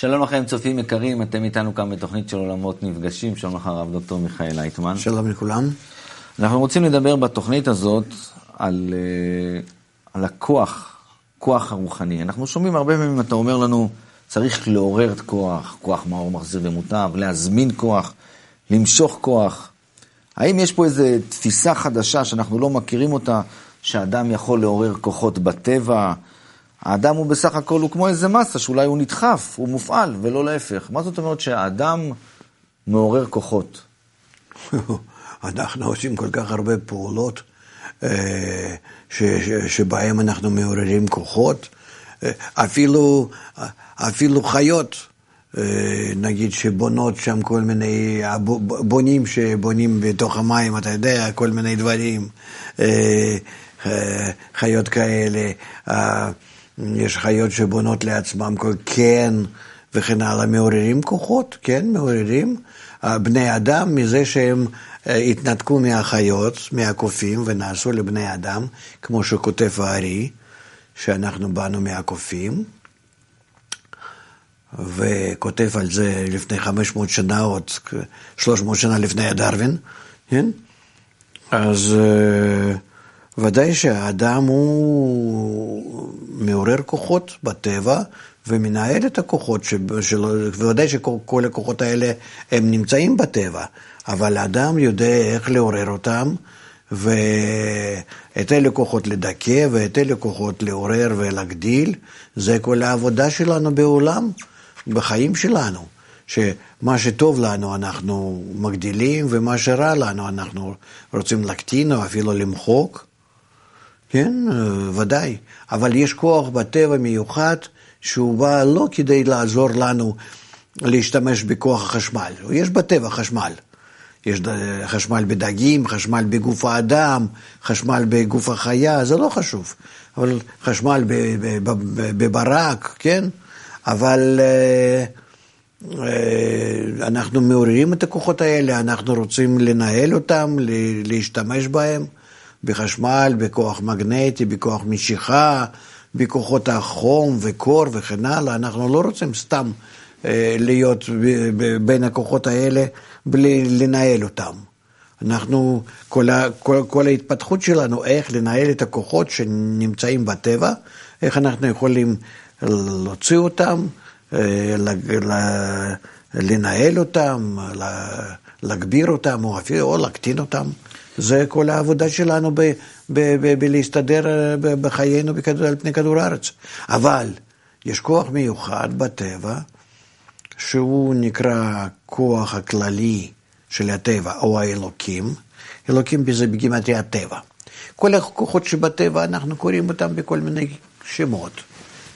שלום לכם, צופים יקרים, אתם איתנו כאן בתוכנית של עולמות נפגשים. שלום לך, הרב דוקטור מיכאל לייטמן. שלום לכולם. אנחנו רוצים לדבר בתוכנית הזאת על, אה, על הכוח, כוח הרוחני. אנחנו שומעים הרבה פעמים, אתה אומר לנו, צריך לעורר את כוח, כוח מאור מחזיר ומוטב, להזמין כוח, למשוך כוח. האם יש פה איזו תפיסה חדשה שאנחנו לא מכירים אותה, שאדם יכול לעורר כוחות בטבע? האדם הוא בסך הכל, הוא כמו איזה מסה, שאולי הוא נדחף, הוא מופעל, ולא להפך. מה זאת אומרת שהאדם מעורר כוחות? אנחנו עושים כל כך הרבה פעולות אה, ש, ש, שבהם אנחנו מעוררים כוחות. אה, אפילו, אפילו חיות, אה, נגיד שבונות שם כל מיני, בונים שבונים בתוך המים, אתה יודע, כל מיני דברים, חיות כאלה. יש חיות שבונות לעצמם כל כן וכן הלאה, מעוררים כוחות, כן, מעוררים. בני אדם מזה שהם אה, התנתקו מהחיות, מהקופים, ונעשו לבני אדם, כמו שכותב הארי, שאנחנו באנו מהקופים, וכותב על זה לפני 500 שנה, עוד 300 שנה לפני הדרווין, כן? אז... Uh, ודאי שהאדם הוא מעורר כוחות בטבע ומנהל את הכוחות שלו, וודאי שכל הכוחות האלה הם נמצאים בטבע, אבל האדם יודע איך לעורר אותם, ואת אלה כוחות לדכא ואת אלה כוחות לעורר ולהגדיל, זה כל העבודה שלנו בעולם, בחיים שלנו. שמה שטוב לנו אנחנו מגדילים, ומה שרע לנו אנחנו רוצים להקטין או אפילו למחוק. כן, אה, ודאי. אבל יש כוח בטבע מיוחד שהוא בא לא כדי לעזור לנו להשתמש בכוח החשמל. יש בטבע חשמל. יש חשמל בדגים, חשמל בגוף האדם, חשמל בגוף החיה, זה לא חשוב. אבל חשמל בברק, כן? אבל אה, אה, אנחנו מעוררים את הכוחות האלה, אנחנו רוצים לנהל אותם, להשתמש בהם. בחשמל, בכוח מגנטי, בכוח משיכה, בכוחות החום וקור וכן הלאה. אנחנו לא רוצים סתם אה, להיות בין הכוחות האלה בלי לנהל אותם. אנחנו, כל, ה, כל, כל ההתפתחות שלנו, איך לנהל את הכוחות שנמצאים בטבע, איך אנחנו יכולים להוציא אותם, אה, לנהל אותם, להגביר אותם, או אפילו להקטין אותם. זה כל העבודה שלנו בלהסתדר אה, בחיינו על פני כדור הארץ. אבל יש כוח מיוחד בטבע, שהוא נקרא כוח הכללי של הטבע, או האלוקים. אלוקים זה בגימטרי הטבע. כל הכוחות שבטבע, אנחנו קוראים אותם בכל מיני שמות.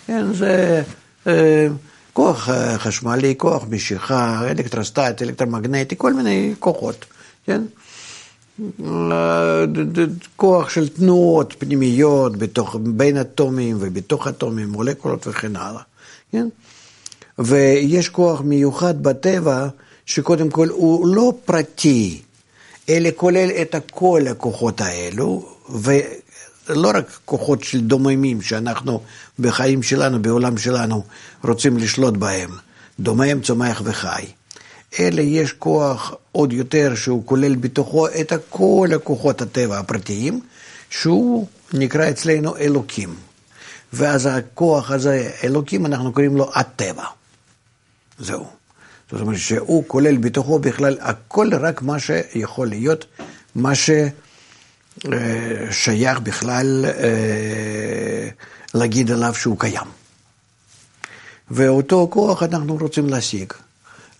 כן, זה אה, כוח אה, חשמלי, כוח משיכה, אלקטרוסטט, אלקטרומגנטי, כל מיני כוחות, כן? כוח של תנועות פנימיות בתוך, בין אטומים ובתוך אטומים, מולקולות וכן הלאה, כן? ויש כוח מיוחד בטבע, שקודם כל הוא לא פרטי, אלא כולל את כל הכוחות האלו, ולא רק כוחות של דוממים שאנחנו בחיים שלנו, בעולם שלנו, רוצים לשלוט בהם, דומם, צומח וחי. אלא יש כוח עוד יותר שהוא כולל בתוכו את כל הכוחות הטבע הפרטיים, שהוא נקרא אצלנו אלוקים. ואז הכוח הזה, אלוקים, אנחנו קוראים לו הטבע. זהו. זאת אומרת שהוא כולל בתוכו בכלל הכל רק מה שיכול להיות, מה ששייך בכלל אה, להגיד עליו שהוא קיים. ואותו כוח אנחנו רוצים להשיג.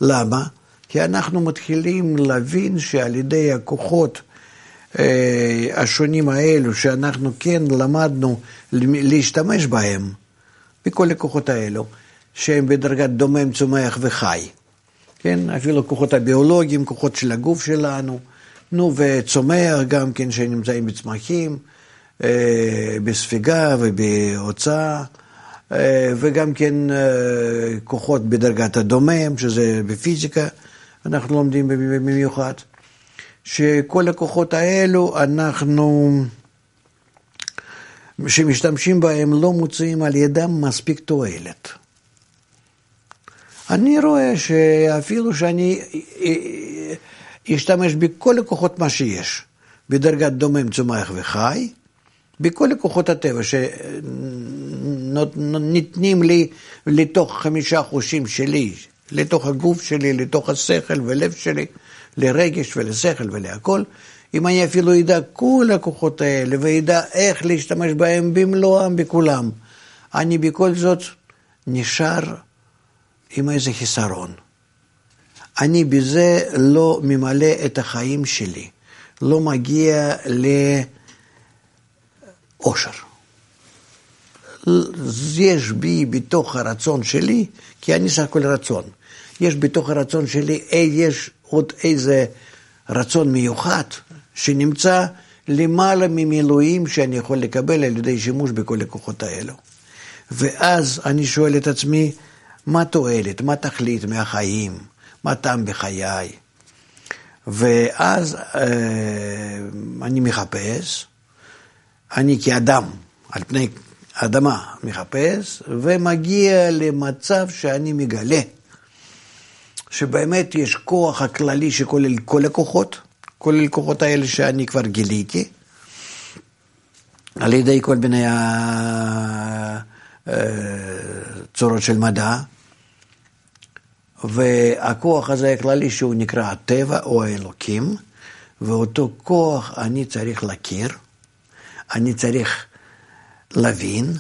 למה? כי אנחנו מתחילים להבין שעל ידי הכוחות אה, השונים האלו, שאנחנו כן למדנו להשתמש בהם, בכל הכוחות האלו, שהם בדרגת דומם, צומח וחי. כן, אפילו כוחות הביולוגיים, כוחות של הגוף שלנו, נו, וצומח גם כן שנמצאים בצמחים, אה, בספיגה ובהוצאה. אה, וגם כן אה, כוחות בדרגת הדומם, שזה בפיזיקה, אנחנו לומדים במיוחד, שכל הכוחות האלו אנחנו, שמשתמשים בהם, לא מוצאים על ידם מספיק תועלת. אני רואה שאפילו שאני אשתמש בכל הכוחות מה שיש, בדרגת דומם, צומח וחי, בכל הכוחות הטבע שניתנים לי לתוך חמישה חושים שלי, לתוך הגוף שלי, לתוך השכל ולב שלי, לרגש ולשכל ולהכל. אם אני אפילו אדע כל הכוחות האלה ואדע איך להשתמש בהם במלואם, בכולם, אני בכל זאת נשאר עם איזה חיסרון. אני בזה לא ממלא את החיים שלי, לא מגיע לאושר. יש בי בתוך הרצון שלי, כי אני סך הכל רצון, יש בתוך הרצון שלי, יש עוד איזה רצון מיוחד שנמצא למעלה ממילואים שאני יכול לקבל על ידי שימוש בכל הכוחות האלו. ואז אני שואל את עצמי, מה תועלת, מה תכלית מהחיים, מה טעם בחיי? ואז אה, אני מחפש, אני כאדם, על פני אדמה מחפש, ומגיע למצב שאני מגלה שבאמת יש כוח הכללי שכולל כל הכוחות, כולל הכוחות האלה שאני כבר גיליתי, על ידי כל מיני צורות של מדע, והכוח הזה הכללי שהוא נקרא הטבע או האלוקים, ואותו כוח אני צריך להכיר, אני צריך להבין,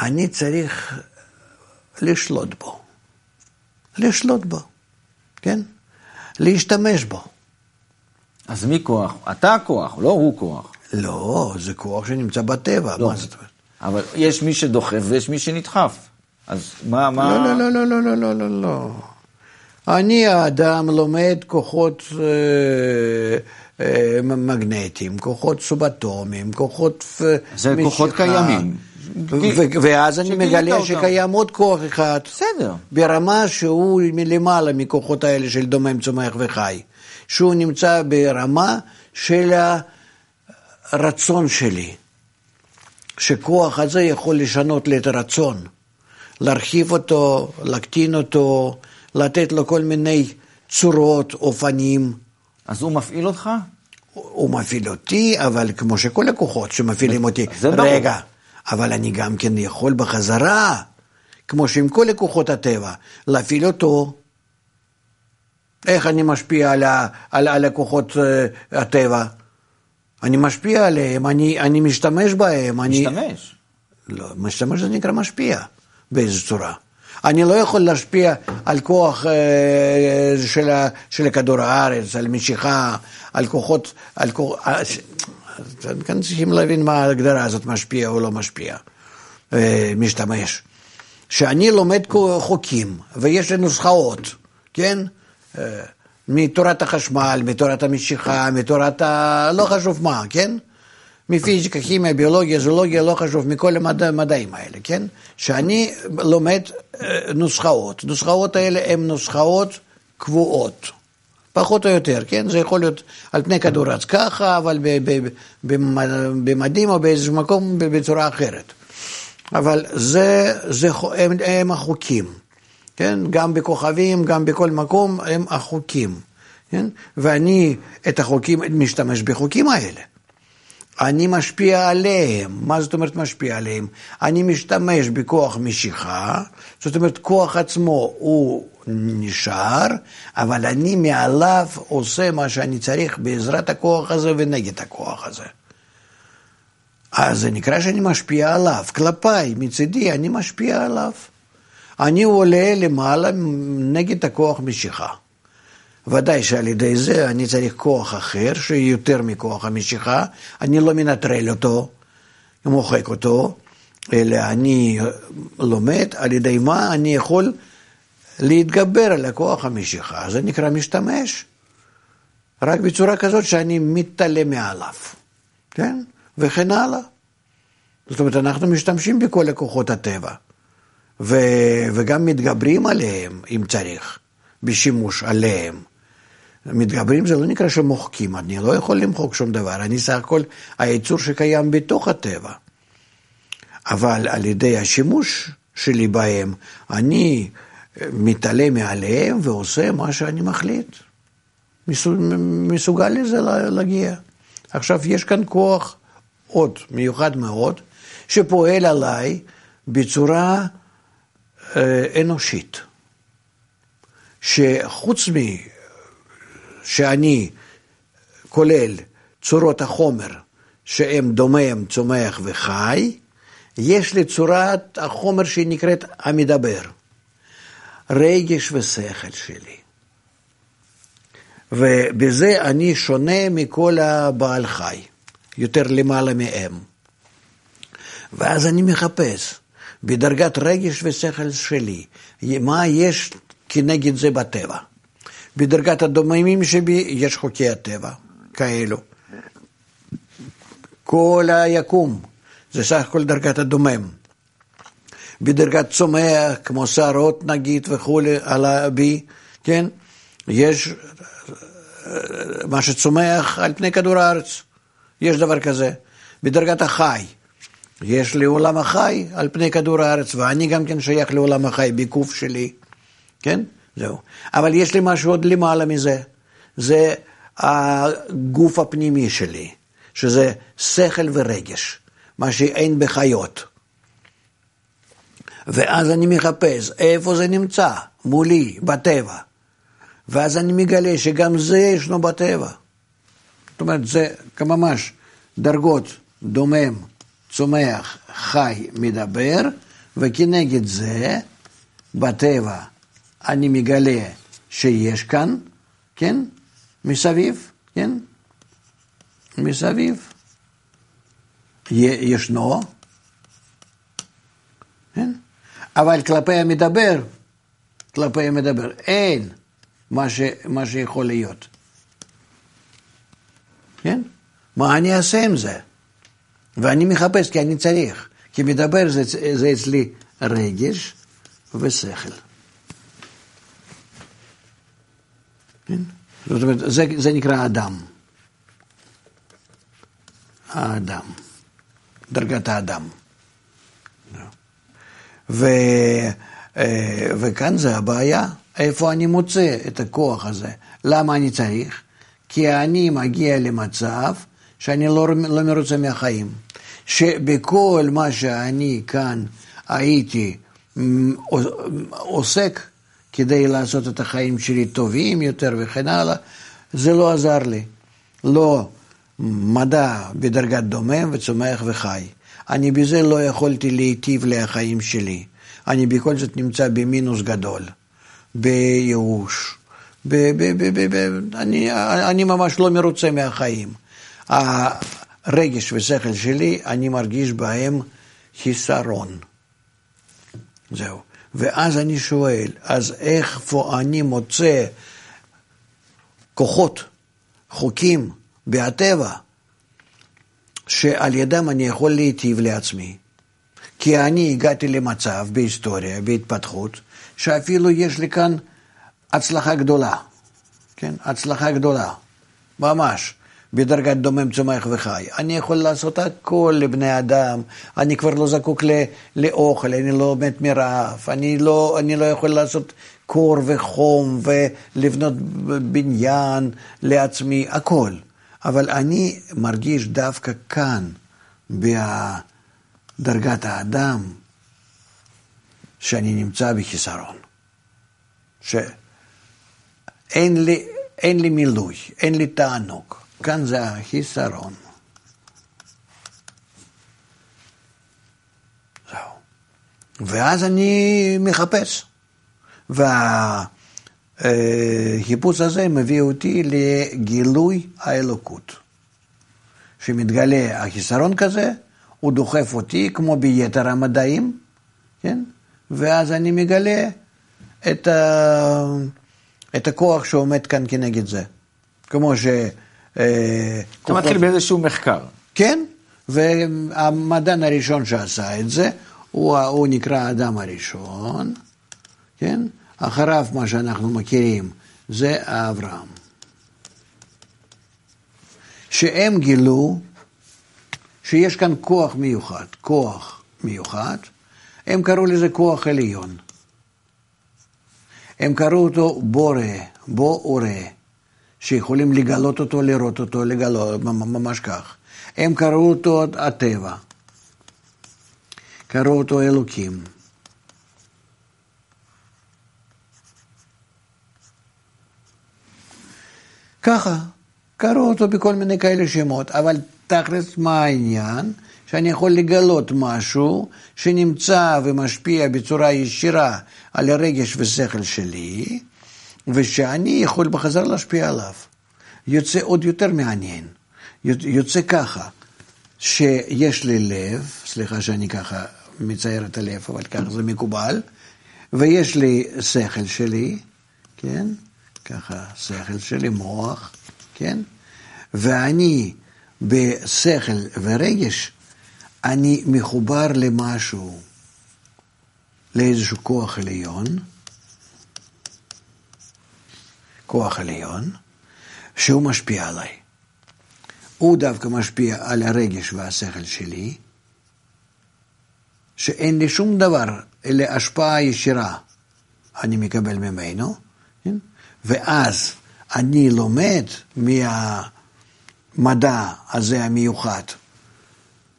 אני צריך לשלוט בו. לשלוט בו, כן? להשתמש בו. אז מי כוח? אתה הכוח, לא הוא כוח. לא, זה כוח שנמצא בטבע, לא. מה זאת אומרת? אבל יש מי שדוחף ויש מי שנדחף. אז מה, מה... לא, לא, לא, לא, לא, לא, לא, לא. אני האדם לומד כוחות אה, מגנטיים, כוחות סובטומיים, כוחות זה משיכה. כוחות קיימים. ו- ואז אני מגלה אותם. שקיים עוד כוח אחד, בסדר. ברמה שהוא מלמעלה מכוחות האלה של דומם, צומח וחי, שהוא נמצא ברמה של הרצון שלי, שכוח הזה יכול לשנות לי את הרצון, להרחיב אותו, להקטין אותו, לתת לו כל מיני צורות, אופנים. אז הוא מפעיל אותך? הוא מפעיל אותי, אבל כמו שכל הכוחות שמפעילים אותי, זה ברור. רגע, אבל אני גם כן יכול בחזרה, כמו שעם כל הכוחות הטבע, להפעיל אותו. איך אני משפיע על, ה, על, על הכוחות uh, הטבע? אני משפיע עליהם, אני, אני משתמש בהם. אני... משתמש. לא, משתמש זה נקרא משפיע באיזו צורה. אני לא יכול להשפיע על כוח אה, של, ה- של כדור הארץ, על משיכה, על כוחות, על כוח... אה, ש- אז כאן צריכים להבין מה ההגדרה הזאת, משפיע או לא משפיע, אה, משתמש. שאני לומד חוקים, ויש לי נוסחאות, כן? אה, מתורת החשמל, מתורת המשיכה, מתורת ה... לא חשוב מה, כן? מפיזיקה, כימיה, ביולוגיה, זולוגיה, לא חשוב, מכל המדע- המדעים האלה, כן? שאני לומד אה, נוסחאות. נוסחאות האלה הן נוסחאות קבועות, פחות או יותר, כן? זה יכול להיות על פני כדור הארץ ככה, אבל במדים או באיזשהו מקום בצורה אחרת. אבל זה, זה הם, הם החוקים, כן? גם בכוכבים, גם בכל מקום, הם החוקים, כן? ואני את החוקים, משתמש בחוקים האלה. אני משפיע עליהם. מה זאת אומרת משפיע עליהם? אני משתמש בכוח משיכה, זאת אומרת כוח עצמו הוא נשאר, אבל אני מעליו עושה מה שאני צריך בעזרת הכוח הזה ונגד הכוח הזה. אז זה נקרא שאני משפיע עליו, כלפיי, מצידי אני משפיע עליו. אני עולה למעלה נגד הכוח משיכה. ודאי שעל ידי זה אני צריך כוח אחר, שיהיה יותר מכוח המשיכה, אני לא מנטרל אותו, מוחק אותו, אלא אני לומד על ידי מה אני יכול להתגבר על הכוח המשיכה, זה נקרא משתמש, רק בצורה כזאת שאני מתעלם מעליו, כן? וכן הלאה. זאת אומרת, אנחנו משתמשים בכל הכוחות הטבע, ו... וגם מתגברים עליהם, אם צריך, בשימוש עליהם. מתגברים זה לא נקרא שמוחקים, אני לא יכול למחוק שום דבר, אני סך הכל היצור שקיים בתוך הטבע. אבל על ידי השימוש שלי בהם, אני מתעלה מעליהם ועושה מה שאני מחליט. מסוגל לזה להגיע. עכשיו, יש כאן כוח עוד מיוחד מאוד, שפועל עליי בצורה אה, אנושית. שחוץ מ... שאני כולל צורות החומר שהם דומם, צומח וחי, יש לי צורת החומר שהיא נקראת המדבר, רגש ושכל שלי. ובזה אני שונה מכל הבעל חי, יותר למעלה מהם. ואז אני מחפש בדרגת רגש ושכל שלי, מה יש כנגד זה בטבע. בדרגת הדוממים שבי יש חוקי הטבע כאלו. כל היקום זה סך הכל דרגת הדומם. בדרגת צומח, כמו שערות נגיד וכולי, על הבי, כן? יש מה שצומח על פני כדור הארץ, יש דבר כזה. בדרגת החי, יש לי עולם החי על פני כדור הארץ, ואני גם כן שייך לעולם החי בגוף שלי, כן? זהו. אבל יש לי משהו עוד למעלה מזה, זה הגוף הפנימי שלי, שזה שכל ורגש, מה שאין בחיות. ואז אני מחפש איפה זה נמצא, מולי, בטבע. ואז אני מגלה שגם זה ישנו בטבע. זאת אומרת, זה כממש דרגות דומם, צומח, חי, מדבר, וכנגד זה, בטבע, אני מגלה שיש כאן, כן? מסביב, כן? מסביב. ישנו, כן? אבל כלפי המדבר, כלפי המדבר, אין. מה, ש, מה שיכול להיות. כן? מה אני אעשה עם זה? ואני מחפש כי אני צריך, כי מדבר זה, זה אצלי רגש ושכל. כן? זאת אומרת, זה, זה נקרא אדם. האדם, דרגת האדם. ו, אה, וכאן זה הבעיה. איפה אני מוצא את הכוח הזה? למה אני צריך? כי אני מגיע למצב שאני לא, לא מרוצה מהחיים. שבכל מה שאני כאן הייתי עוסק כדי לעשות את החיים שלי טובים יותר וכן הלאה, זה לא עזר לי. לא מדע בדרגת דומם וצומח וחי. אני בזה לא יכולתי להיטיב לחיים שלי. אני בכל זאת נמצא במינוס גדול. בייאוש. ב, ב, ב, ב, ב, אני, אני ממש לא מרוצה מהחיים. הרגש ושכל שלי, אני מרגיש בהם חיסרון. זהו. ואז אני שואל, אז איפה אני מוצא כוחות, חוקים בהטבע, שעל ידם אני יכול להיטיב לעצמי? כי אני הגעתי למצב בהיסטוריה, בהתפתחות, שאפילו יש לי כאן הצלחה גדולה, כן? הצלחה גדולה, ממש, בדרגת דומם צומח וחי. אני יכול לעשות הכל לבני אדם, אני כבר לא זקוק לאוכל, אני לא מת מרעב, אני לא, אני לא יכול לעשות קור וחום ולבנות בניין לעצמי, הכל. אבל אני מרגיש דווקא כאן, בדרגת האדם, שאני נמצא בחיסרון. שאין לי, לי מילוי, אין לי תענוג. כאן זה החיסרון. זהו. ואז אני מחפש. והחיפוש הזה מביא אותי לגילוי האלוקות. שמתגלה החיסרון כזה, הוא דוחף אותי, כמו ביתר המדעים, כן? ואז אני מגלה את, ה... את הכוח שעומד כאן כנגד זה. כמו ש... אה, אתה מתחיל באיזשהו מחקר. כן, והמדען הראשון שעשה את זה, הוא, הוא נקרא האדם הראשון, כן? אחריו מה שאנחנו מכירים זה אברהם. שהם גילו שיש כאן כוח מיוחד, כוח מיוחד, הם קראו לזה כוח עליון. הם קראו אותו בורא, בוא וראה, שיכולים לגלות אותו, לראות אותו, לגלות, ממש כך. הם קראו אותו הטבע, קראו אותו אלוקים. ככה, קראו אותו בכל מיני כאלה שמות, אבל תכלס מה העניין? שאני יכול לגלות משהו שנמצא ומשפיע בצורה ישירה על הרגש ושכל שלי, ושאני יכול בחזרה להשפיע עליו. יוצא עוד יותר מעניין. יוצא ככה, שיש לי לב, סליחה שאני ככה מצייר את הלב, אבל ככה זה מקובל, ויש לי שכל שלי, כן? ככה שכל שלי, מוח, כן? ואני בשכל ורגש, אני מחובר למשהו, לאיזשהו כוח עליון, כוח עליון, שהוא משפיע עליי. הוא דווקא משפיע על הרגש והשכל שלי, שאין לי שום דבר, אלא השפעה ישירה אני מקבל ממנו, כן? ואז אני לומד מהמדע הזה המיוחד,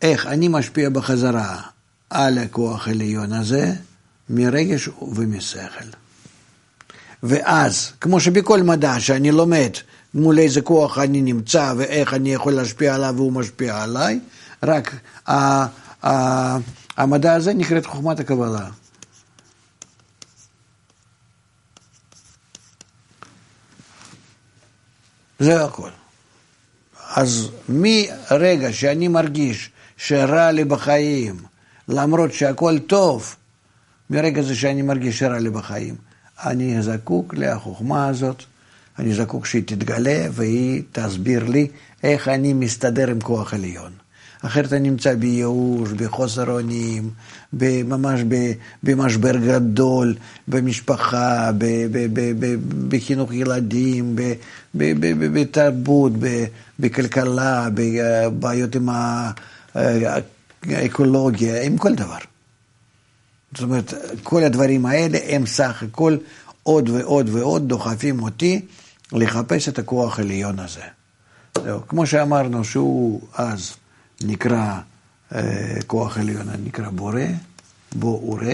איך אני משפיע בחזרה על הכוח העליון הזה, מרגש ומשכל. ואז, כמו שבכל מדע שאני לומד מול איזה כוח אני נמצא ואיך אני יכול להשפיע עליו והוא משפיע עליי, רק המדע הזה נקראת חוכמת הקבלה. זה הכל. אז מרגע שאני מרגיש שרע לי בחיים, למרות שהכל טוב, מרגע זה שאני מרגיש שרע לי בחיים, אני זקוק לחוכמה הזאת, אני זקוק שהיא תתגלה והיא תסביר לי איך אני מסתדר עם כוח עליון. אחרת אני נמצא בייאוש, בחוסר אונים, ממש במשבר גדול, במשפחה, בחינוך ילדים, בתרבות, בכלכלה, בבעיות עם האקולוגיה, עם כל דבר. זאת אומרת, כל הדברים האלה הם סך הכל עוד ועוד ועוד דוחפים אותי לחפש את הכוח העליון הזה. זהו, כמו שאמרנו שהוא אז נקרא אה, כוח עליון, נקרא בורא, בו ורא,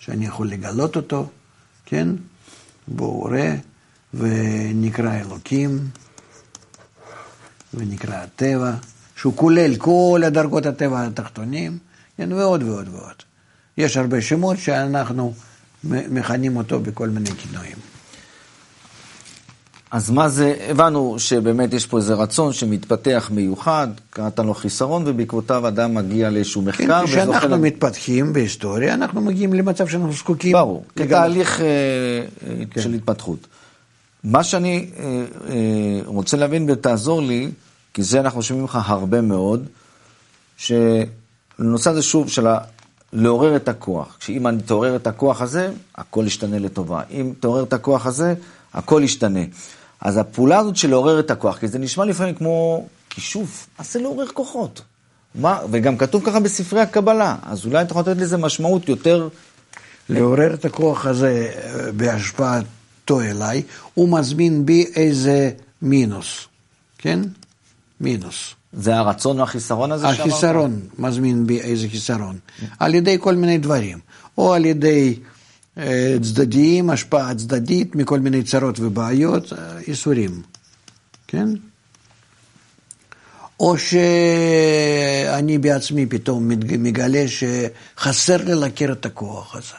שאני יכול לגלות אותו, כן? בו ורא, ונקרא אלוקים, ונקרא הטבע, שהוא כולל כל הדרגות הטבע התחתונים, כן? ועוד ועוד ועוד. יש הרבה שמות שאנחנו מכנים אותו בכל מיני כינויים. אז מה זה, הבנו שבאמת יש פה איזה רצון שמתפתח מיוחד, קראת לו חיסרון, ובעקבותיו אדם מגיע לאיזשהו מחקר. כן, כשאנחנו ל... מתפתחים בהיסטוריה, אנחנו מגיעים למצב שאנחנו זקוקים. ברור, כתהליך אה, כן. של התפתחות. מה שאני אה, אה, רוצה להבין ותעזור לי, כי זה אנחנו שומעים לך הרבה מאוד, שלנושא הזה שוב של. לעורר את הכוח. שאם אני תעורר את הכוח הזה, הכל ישתנה לטובה. אם תעורר את הכוח הזה, הכל ישתנה. אז הפעולה הזאת של לעורר את הכוח, כי זה נשמע לפעמים כמו כישוף, אז זה לעורר כוחות. מה, וגם כתוב ככה בספרי הקבלה, אז אולי אתה יכול לתת לזה משמעות יותר... לעורר את הכוח הזה אה, בהשפעתו אליי, הוא מזמין בי איזה מינוס, כן? מינוס. זה הרצון או החיסרון הזה שאמרת? החיסרון מזמין בי איזה חיסרון, על ידי כל מיני דברים, או על ידי אה, צדדיים, השפעה צדדית מכל מיני צרות ובעיות, אה, כן? או שאני בעצמי פתאום מגלה שחסר לי להכיר את הכוח הזה.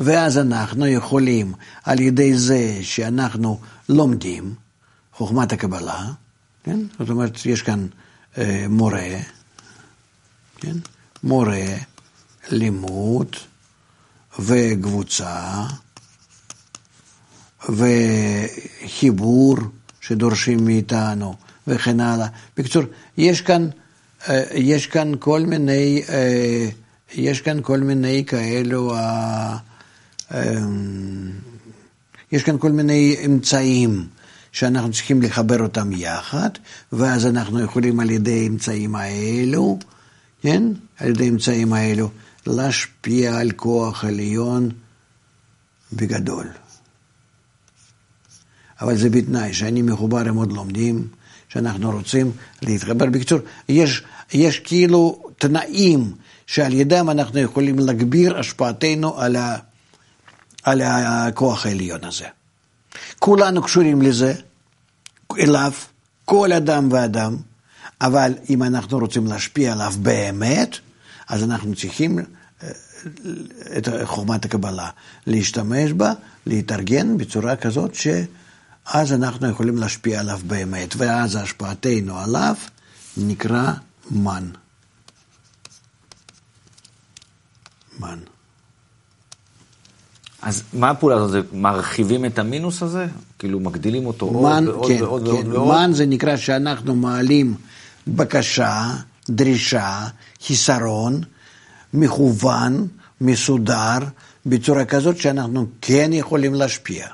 ואז אנחנו יכולים, על ידי זה שאנחנו לומדים חוכמת הקבלה, כן? זאת אומרת, יש כאן אה, מורה, כן? מורה, לימוד וקבוצה וחיבור שדורשים מאיתנו וכן הלאה. בקיצור, יש כאן, אה, יש כאן כל מיני, אה, יש כאן כל מיני כאלו, אה, אה, יש כאן כל מיני אמצעים. שאנחנו צריכים לחבר אותם יחד, ואז אנחנו יכולים על ידי האמצעים האלו, כן? על ידי האמצעים האלו, להשפיע על כוח עליון בגדול. אבל זה בתנאי שאני מחובר עם עוד לומדים, שאנחנו רוצים להתחבר. בקיצור, יש, יש כאילו תנאים שעל ידם אנחנו יכולים להגביר השפעתנו על, ה, על הכוח העליון הזה. כולנו קשורים לזה, אליו, כל אדם ואדם, אבל אם אנחנו רוצים להשפיע עליו באמת, אז אנחנו צריכים אה, את חוכמת הקבלה, להשתמש בה, להתארגן בצורה כזאת שאז אנחנו יכולים להשפיע עליו באמת, ואז השפעתנו עליו נקרא מן. מן. אז מה הפעולה הזאת? מרחיבים את המינוס הזה? כאילו מגדילים אותו מן, עוד ועוד כן, ועוד כן. ועוד ועוד? מן זה נקרא שאנחנו מעלים בקשה, דרישה, חיסרון, מכוון, מסודר, בצורה כזאת שאנחנו כן יכולים להשפיע.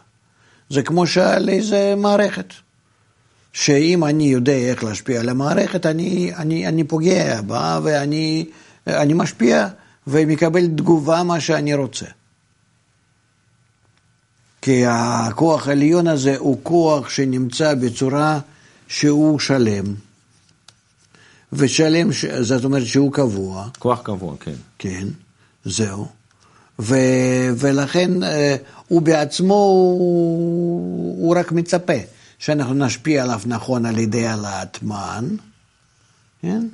זה כמו שעל איזה מערכת. שאם אני יודע איך להשפיע על המערכת, אני, אני, אני פוגע בה ואני אני משפיע ומקבל תגובה מה שאני רוצה. כי הכוח העליון הזה הוא כוח שנמצא בצורה שהוא שלם. ושלם, זאת אומרת שהוא קבוע, כוח קבוע, כן. כן, זהו. ו, ולכן אה, הוא בעצמו, הוא, הוא רק מצפה שאנחנו נשפיע עליו נכון על ידי העלאת מן, כן?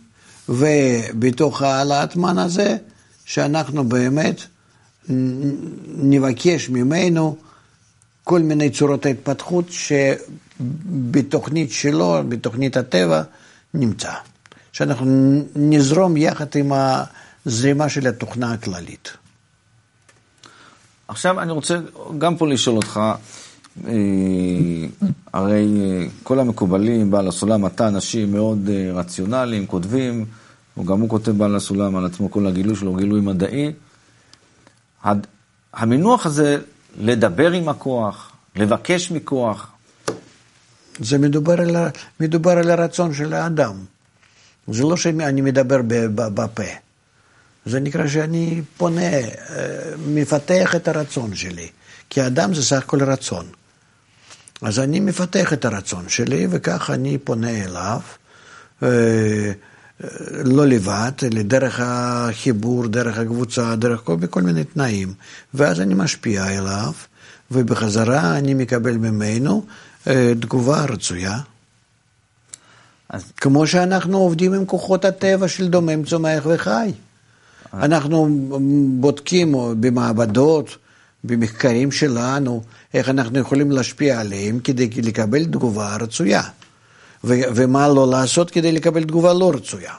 ובתוך העלאת מן הזה, שאנחנו באמת נבקש ממנו כל מיני צורות ההתפתחות שבתוכנית שלו, בתוכנית הטבע, נמצא. שאנחנו נזרום יחד עם הזרימה של התוכנה הכללית. עכשיו אני רוצה גם פה לשאול אותך, אה, הרי אה, כל המקובלים, בעל הסולם, אתה אנשים מאוד אה, רציונליים, כותבים, או גם הוא כותב בעל הסולם על עצמו, כל הגילוי שלו, גילוי מדעי. הד- המינוח הזה, לדבר עם הכוח, לבקש מכוח, זה מדובר על, מדובר על הרצון של האדם. זה לא שאני מדבר בפה. זה נקרא שאני פונה, אה, מפתח את הרצון שלי. כי אדם זה סך הכל רצון. אז אני מפתח את הרצון שלי, וכך אני פונה אליו, אה, לא לבד, אלא דרך החיבור, דרך הקבוצה, דרך כל, בכל מיני תנאים. ואז אני משפיע אליו, ובחזרה אני מקבל ממנו אה, תגובה רצויה. אז כמו שאנחנו עובדים עם כוחות הטבע של דומם, צומח וחי. אנחנו בודקים במעבדות, במחקרים שלנו, איך אנחנו יכולים להשפיע עליהם כדי לקבל תגובה רצויה. ו- ומה לא לעשות כדי לקבל תגובה לא רצויה.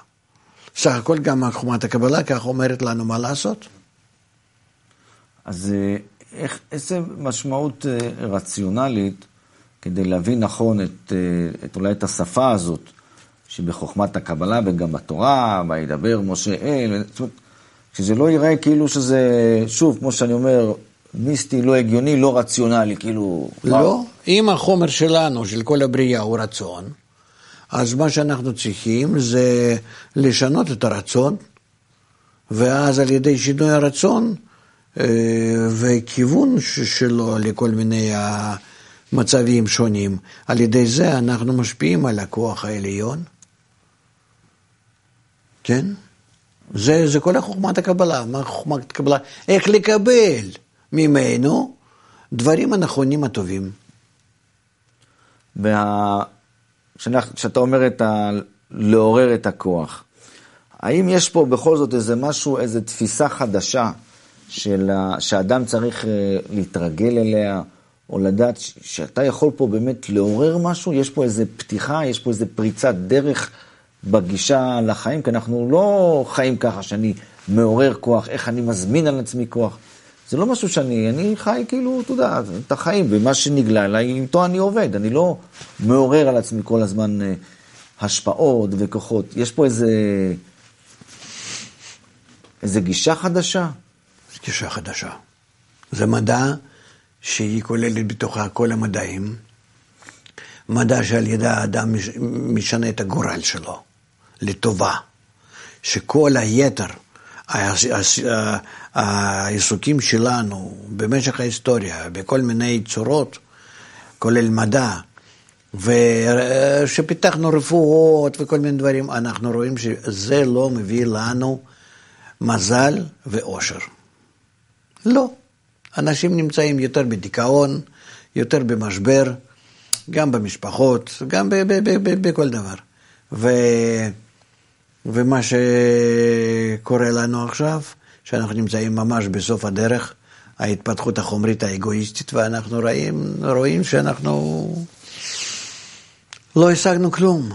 סך הכל גם חומת הקבלה כך אומרת לנו מה לעשות. אז אה, איך, איזה משמעות אה, רציונלית כדי להבין נכון את, אה, את אולי את השפה הזאת, שבחוכמת הקבלה וגם בתורה, וידבר משה אל, זאת אומרת, שזה לא ייראה כאילו שזה, שוב, כמו שאני אומר, מיסטי, לא הגיוני, לא רציונלי, כאילו... לא, אם החומר שלנו, של כל הבריאה, הוא רצון, אז מה שאנחנו צריכים זה לשנות את הרצון, ואז על ידי שינוי הרצון אה, וכיוון שלו לכל מיני מצבים שונים, על ידי זה אנחנו משפיעים על הכוח העליון. כן? זה, זה כל החוכמת הקבלה. מה חוכמת הקבלה? איך לקבל ממנו דברים הנכונים הטובים. וה... כשאתה אומר את ה... לעורר את הכוח, האם יש פה בכל זאת איזה משהו, איזו תפיסה חדשה של ה... שאדם צריך אה, להתרגל אליה, או לדעת ש... שאתה יכול פה באמת לעורר משהו? יש פה איזו פתיחה, יש פה איזו פריצת דרך בגישה לחיים? כי אנחנו לא חיים ככה שאני מעורר כוח, איך אני מזמין על עצמי כוח. זה לא משהו שאני, אני חי כאילו, אתה יודע, את החיים, ומה שנגלה אליי, איתו אני עובד. אני לא מעורר על עצמי כל הזמן אה, השפעות וכוחות. יש פה איזה, איזה גישה חדשה. גישה חדשה. זה מדע שהיא כוללת בתוכה כל המדעים. מדע שעל ידה האדם מש- משנה את הגורל שלו לטובה. שכל היתר, העיסוקים שלנו במשך ההיסטוריה, בכל מיני צורות, כולל מדע, וכשפיתחנו רפואות וכל מיני דברים, אנחנו רואים שזה לא מביא לנו מזל ואושר. לא. אנשים נמצאים יותר בדיכאון, יותר במשבר, גם במשפחות, גם בכל דבר. ו... ומה שקורה לנו עכשיו, שאנחנו נמצאים ממש בסוף הדרך, ההתפתחות החומרית האגואיסטית, ואנחנו רואים, רואים שאנחנו לא השגנו כלום.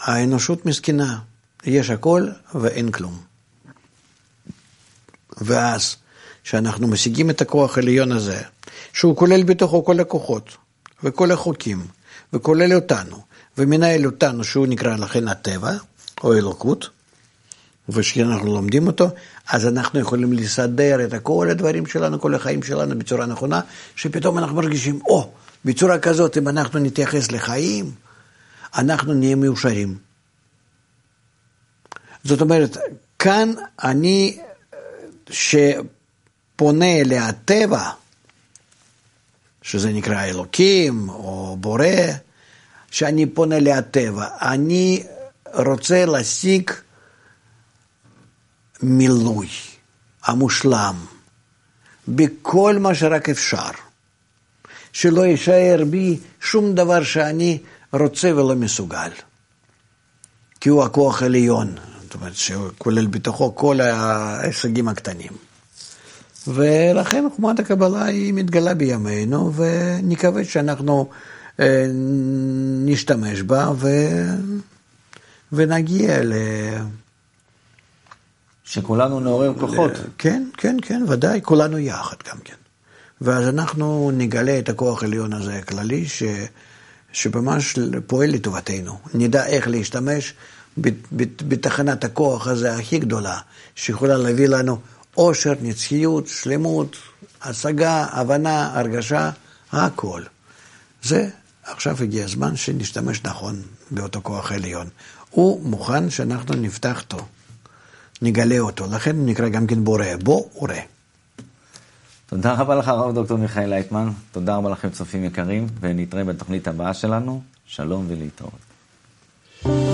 האנושות מסכנה, יש הכל ואין כלום. ואז, כשאנחנו משיגים את הכוח העליון הזה, שהוא כולל בתוכו כל הכוחות וכל החוקים, וכולל אותנו, ומנהל אותנו, שהוא נקרא לכן הטבע, או אלוקות, וכשאנחנו לומדים אותו, אז אנחנו יכולים לסדר את כל הדברים שלנו, כל החיים שלנו בצורה נכונה, שפתאום אנחנו מרגישים, או, oh, בצורה כזאת, אם אנחנו נתייחס לחיים, אנחנו נהיה מאושרים. זאת אומרת, כאן אני, שפונה אליה הטבע, שזה נקרא אלוקים או בורא, שאני פונה להטבע, אני רוצה להשיג מילוי המושלם בכל מה שרק אפשר, שלא יישאר בי שום דבר שאני רוצה ולא מסוגל, כי הוא הכוח העליון, זאת אומרת שכולל בתוכו כל ההישגים הקטנים. ולכן חומת הקבלה היא מתגלה בימינו, ונקווה שאנחנו אה, נשתמש בה ו... ונגיע ל... שכולנו נעורר כוחות. כן, כן, כן, ודאי, כולנו יחד גם כן. ואז אנחנו נגלה את הכוח העליון הזה הכללי, ש... שממש פועל לטובתנו. נדע איך להשתמש בתחנת הכוח הזה הכי גדולה, שיכולה להביא לנו עושר, נצחיות, שלמות, השגה, הבנה, הרגשה, הכל. זה, עכשיו הגיע הזמן שנשתמש נכון באותו כוח עליון. הוא מוכן שאנחנו נפתח אותו, נגלה אותו, לכן הוא נקרא גם כן בורא, בוא וראה. תודה רבה לך, הרב דוקטור מיכאל לייטמן, תודה רבה לכם צופים יקרים, ונתראה בתוכנית הבאה שלנו, שלום ולהתראות.